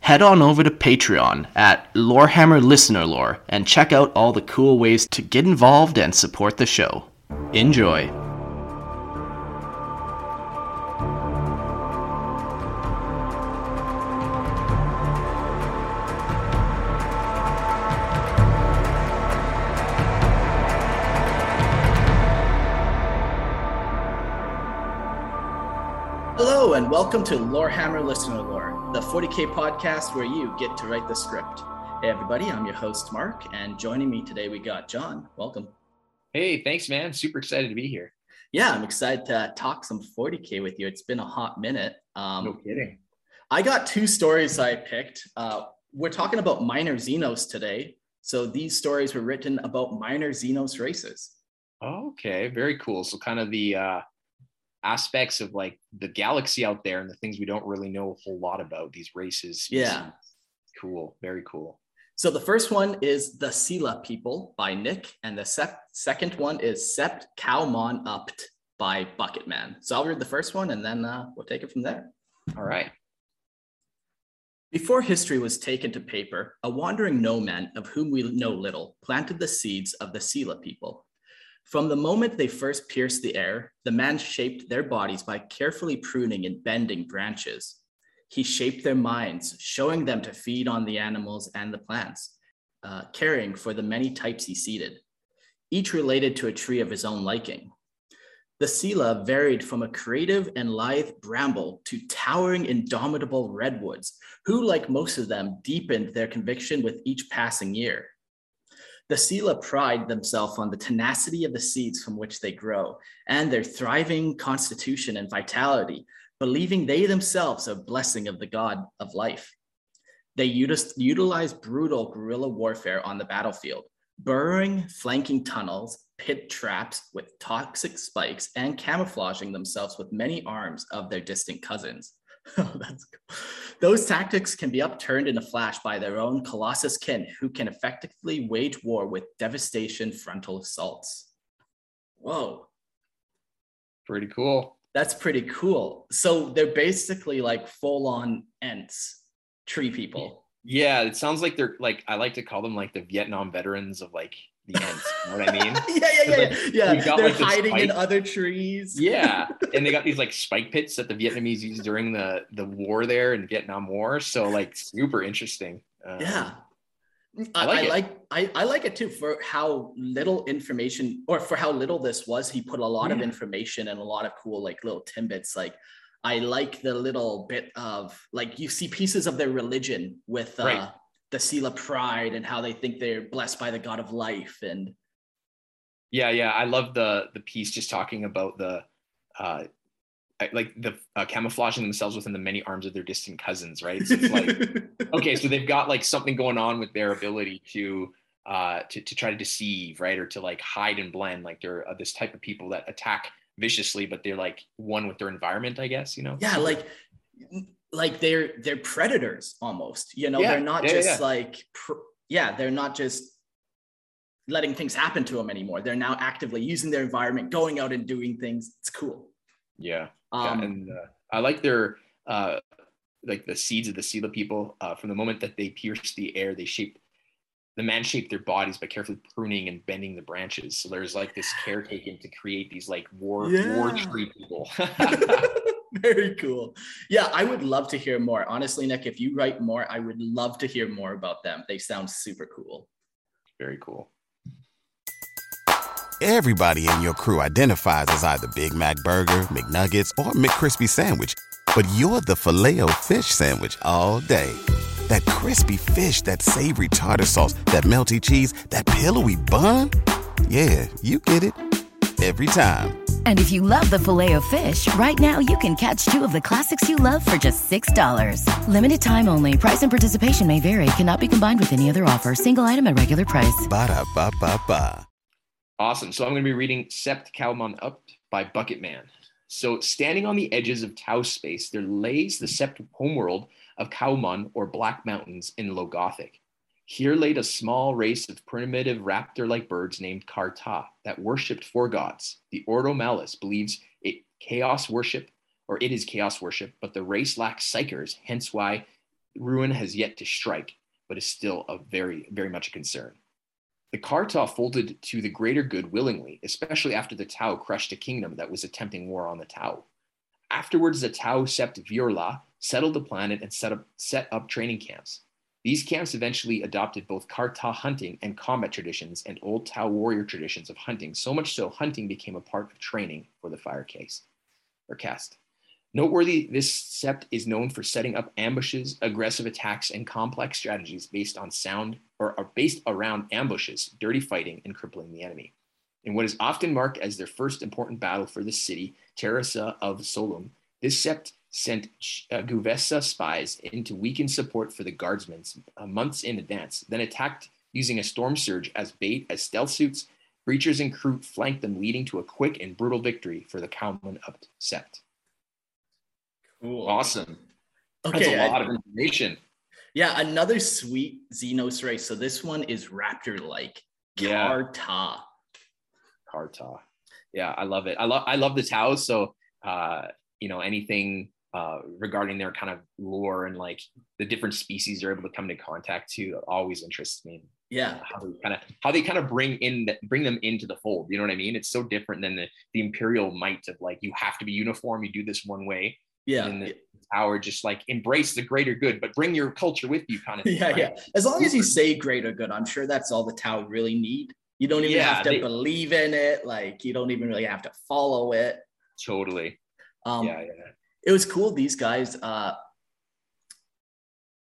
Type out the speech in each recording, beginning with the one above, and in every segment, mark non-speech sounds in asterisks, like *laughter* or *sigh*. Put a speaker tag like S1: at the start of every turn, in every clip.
S1: head on over to Patreon at Lorehammer Listener Lore and check out all the cool ways to get involved and support the show. Enjoy. Hello and welcome to Lorehammer Listener Lore, the 40k podcast where you get to write the script. Hey everybody, I'm your host Mark, and joining me today we got John. Welcome.
S2: Hey, thanks, man. Super excited to be here.
S1: Yeah, I'm excited to talk some 40k with you. It's been a hot minute. Um,
S2: no kidding.
S1: I got two stories I picked. Uh, we're talking about minor Xenos today. So these stories were written about minor Xenos races.
S2: Okay, very cool. So kind of the uh, aspects of like the galaxy out there and the things we don't really know a whole lot about these races.
S1: Yeah.
S2: Cool. Very cool.
S1: So the first one is The Cyleh People by Nick, and the sep- second one is Sept Kau'Mon'Upt by Bucketman. So I'll read the first one and then uh, we'll take it from there.
S2: All right.
S1: Before history was taken to paper, a wandering nomad of whom we know little planted the seeds of the Cyleh people. From the moment they first pierced the air, the man shaped their bodies by carefully pruning and bending branches. He shaped their minds, showing them to feed on the animals and the plants, uh, caring for the many types he seeded, each related to a tree of his own liking. The Cyleh varied from a creative and lithe bramble to towering, indomitable redwoods, who, like most of them, deepened their conviction with each passing year. The Cyleh pride themselves on the tenacity of the seeds from which they grow and their thriving constitution and vitality, believing they themselves are a blessing of the God of life. They utilize brutal guerrilla warfare on the battlefield, burrowing flanking tunnels, pit traps with toxic spikes, and camouflaging themselves with many arms of their distant cousins. *laughs* Oh, that's cool. Those tactics can be upturned in a flash by their own Colossus kin, who can effectively wage war with devastation frontal assaults. Whoa,
S2: Pretty cool.
S1: that's pretty cool. So they're basically like full on Ents, tree people.
S2: Yeah, it sounds like they're like I like to call them like the Vietnam veterans of like the Ents. you know what I mean? *laughs*
S1: yeah, yeah, yeah, yeah. yeah.
S2: Got,
S1: They're
S2: like,
S1: hiding in other trees.
S2: Yeah, *laughs* and they got these like spike pits that the Vietnamese used during the the war there in the Vietnam War. So like super interesting. Um,
S1: Yeah. I,
S2: I like
S1: I
S2: it.
S1: like I, I like it too for how little information or for how little this was. He put a lot of information and a lot of cool like little tidbits. Like I like the little bit of like you see pieces of their religion with uh,
S2: Right.
S1: The Cyleh pride and how they think they're blessed by the God of life and
S2: Yeah, yeah, I love the the piece just talking about the uh like the uh, camouflaging themselves within the many arms of their distant cousins, right? So it's like *laughs* okay, so they've got like something going on with their ability to uh to, to try to deceive, right? Or to like hide and blend. Like they're uh, this type of people that attack viciously, but they're like one with their environment, I guess, you know?
S1: yeah like like they're they're predators almost you know
S2: Yeah,
S1: they're not
S2: yeah,
S1: just
S2: yeah.
S1: like pr- yeah they're not just letting things happen to them anymore they're now actively using their environment going out and doing things it's cool
S2: Yeah.
S1: um
S2: and uh, I like their uh, like the seeds of the Cyleh people. Uh, from the moment that they pierce the air, they shape the man shaped their bodies by carefully pruning and bending the branches. So there's like this care taken to create these like war war tree people. *laughs* *laughs* *laughs*
S1: very cool yeah i would love to hear more honestly nick if you write more i would love to hear more about them they sound super cool
S2: Very cool.
S3: Everybody in your crew identifies as either Big Mac Burger, McNuggets, or McCrispy Sandwich. But you're the filet fish Sandwich all day. That crispy fish, that savory tartar sauce, that melty cheese, that pillowy bun. Yeah, you get it. Every time.
S4: And if you love the filet of fish, right now you can catch two of the classics you love for just $6. Limited time only. Price and participation may vary. Cannot be combined with any other offer. Single item at regular price.
S3: Ba-da-ba-ba-ba.
S2: Awesome. So I'm going to be reading Sept Kau'Mon'Upt by Bucket Man. So standing on the edges of Tau space, there lays the Sept homeworld of Kauman or Black Mountains in Low Gothic. Here laid a small race of primitive raptor-like birds named Karta that worshipped four gods. The Ordo Malus believes it chaos worship, or it is chaos worship, but the race lacks psykers, hence why ruin has yet to strike, but is still a very, very much a concern. The Karta folded to the greater good willingly, especially after the Tau crushed a kingdom that was attempting war on the Tau. Afterwards, the Tau Sept Viorla settled the planet and set up, set up training camps. These camps eventually adopted both Karta hunting and combat traditions and old Tau warrior traditions of hunting, so much so hunting became a part of training for the fire case or caste. Noteworthy, this sept is known for setting up ambushes, aggressive attacks, and complex strategies based on sound or are based around ambushes, dirty fighting, and crippling the enemy. In what is often marked as their first important battle for the city, Teresa of Solum, this sept sent uh, Gue'vesa spies in to weaken support for the guardsmen uh, months in advance, then attacked using a storm surge as bait as stealth suits. Breachers and crew flanked them, leading to a quick and brutal victory for the Kau'Mon'Upt sept.
S1: Cool.
S2: Awesome.
S1: Okay.
S2: That's a lot
S1: I-
S2: of information.
S1: yeah, another sweet Xenos race. So this one is raptor-like.
S2: Yeah.
S1: Karta.
S2: Karta. Yeah, I love it. I love I love the Taos. So uh, you know, anything uh regarding their kind of lore and like the different species they're able to come into contact to always interests me.
S1: Yeah.
S2: How they kind of how they kind of bring in the, bring them into the fold. You know what I mean? It's so different than the the imperial might of like you have to be uniform, you do this one way.
S1: Yeah.
S2: And the Tau just like embrace the greater good, but bring your culture with you kind of *laughs* thing,
S1: Yeah,
S2: right?
S1: yeah. As long as you say greater good, I'm sure that's all the Tau really need. You don't even
S2: Yeah,
S1: have to
S2: they-
S1: believe in it. Like you don't even really have to follow it.
S2: Totally.
S1: Um,
S2: yeah, yeah.
S1: It was cool. These guys, uh,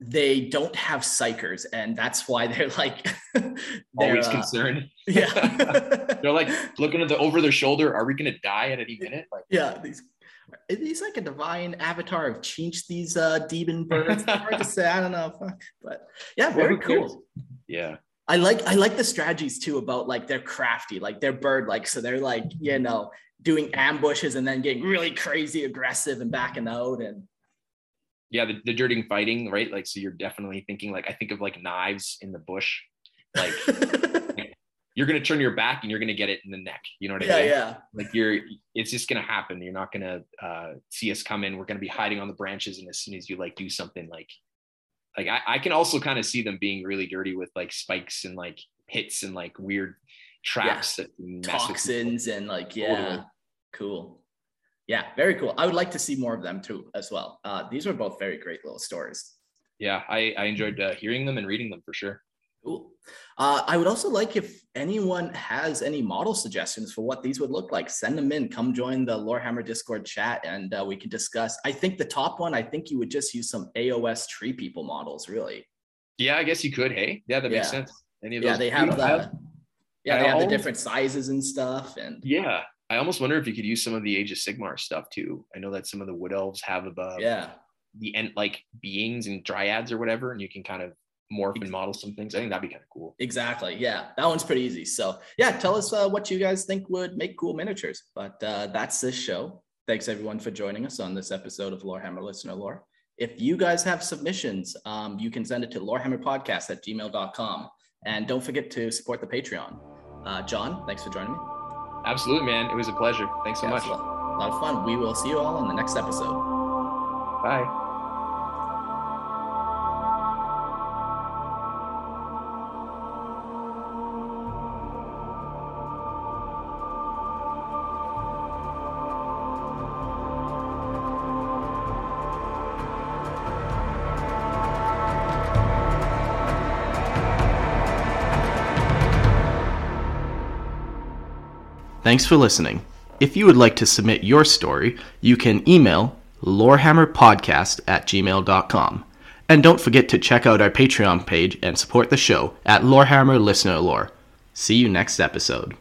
S1: they don't have psykers, and that's why they're like *laughs* they're,
S2: Always
S1: uh,
S2: concerned.
S1: Yeah. *laughs* *laughs*
S2: They're like looking at the over their shoulder. Are we gonna die at any minute? Like
S1: yeah. These are these like a divine avatar of Tzeentch, these uh demon birds. Hard to say. I don't know. Fuck. But yeah, very cool.
S2: yeah.
S1: I like I like the strategies too about like they're crafty, like they're bird like, so they're like you know doing ambushes and then getting really crazy aggressive and backing out and
S2: Yeah, the, the dirty fighting, right? Like so you're definitely thinking like I think of like knives in the bush. Like *laughs* you're gonna turn your back and you're gonna get it in the neck. You know what I
S1: yeah
S2: mean?
S1: yeah
S2: Like you're it's just gonna happen. You're not gonna uh see us come in. We're gonna be hiding on the branches, and as soon as you like do something like like I, I can also kind of see them being really dirty with like spikes and like pits and like weird traps that people.
S1: toxins and like yeah cool yeah very cool I would like to see more of them too as well. Uh, these were both very great little stories.
S2: Yeah, I, I enjoyed uh, hearing them and reading them for sure.
S1: Cool. Uh, I would also like if anyone has any model suggestions for what these would look like, send them in. Come join the Lorehammer Discord chat and uh, we can discuss. I think the top one, I think you would just use some AOS tree people models, really.
S2: Yeah, I guess you could. Hey, yeah, that makes
S1: Yeah.
S2: sense. Any of
S1: Yeah, they have the
S2: I-
S1: yeah they have the different sizes and stuff. And
S2: yeah, I almost wonder if you could use some of the Age of Sigmar stuff too. I know that some of the Wood Elves have above
S1: yeah,
S2: the Ent like beings and dryads or whatever, and you can kind of morph and model some things. I think that'd be kind of cool.
S1: exactly. Yeah, that one's pretty easy. So yeah, tell us uh, what you guys think would make cool miniatures. But uh, that's this show. Thanks everyone for joining us on this episode of Lorehammer Listener Lore. If you guys have submissions, um, you can send it to lorehammerpodcast at gmail.com. And don't forget to support the Patreon. Uh, John, thanks for joining me.
S2: Absolutely, man. It was a pleasure. Thanks so
S1: Yeah,
S2: much.
S1: A lot of fun. We will see you all on the next episode.
S2: Bye.
S1: Thanks for listening. If you would like to submit your story, you can email lorehammerpodcast at gmail.com. And don't forget to check out our Patreon page and support the show at Lorehammer Listener Lore. See you next episode.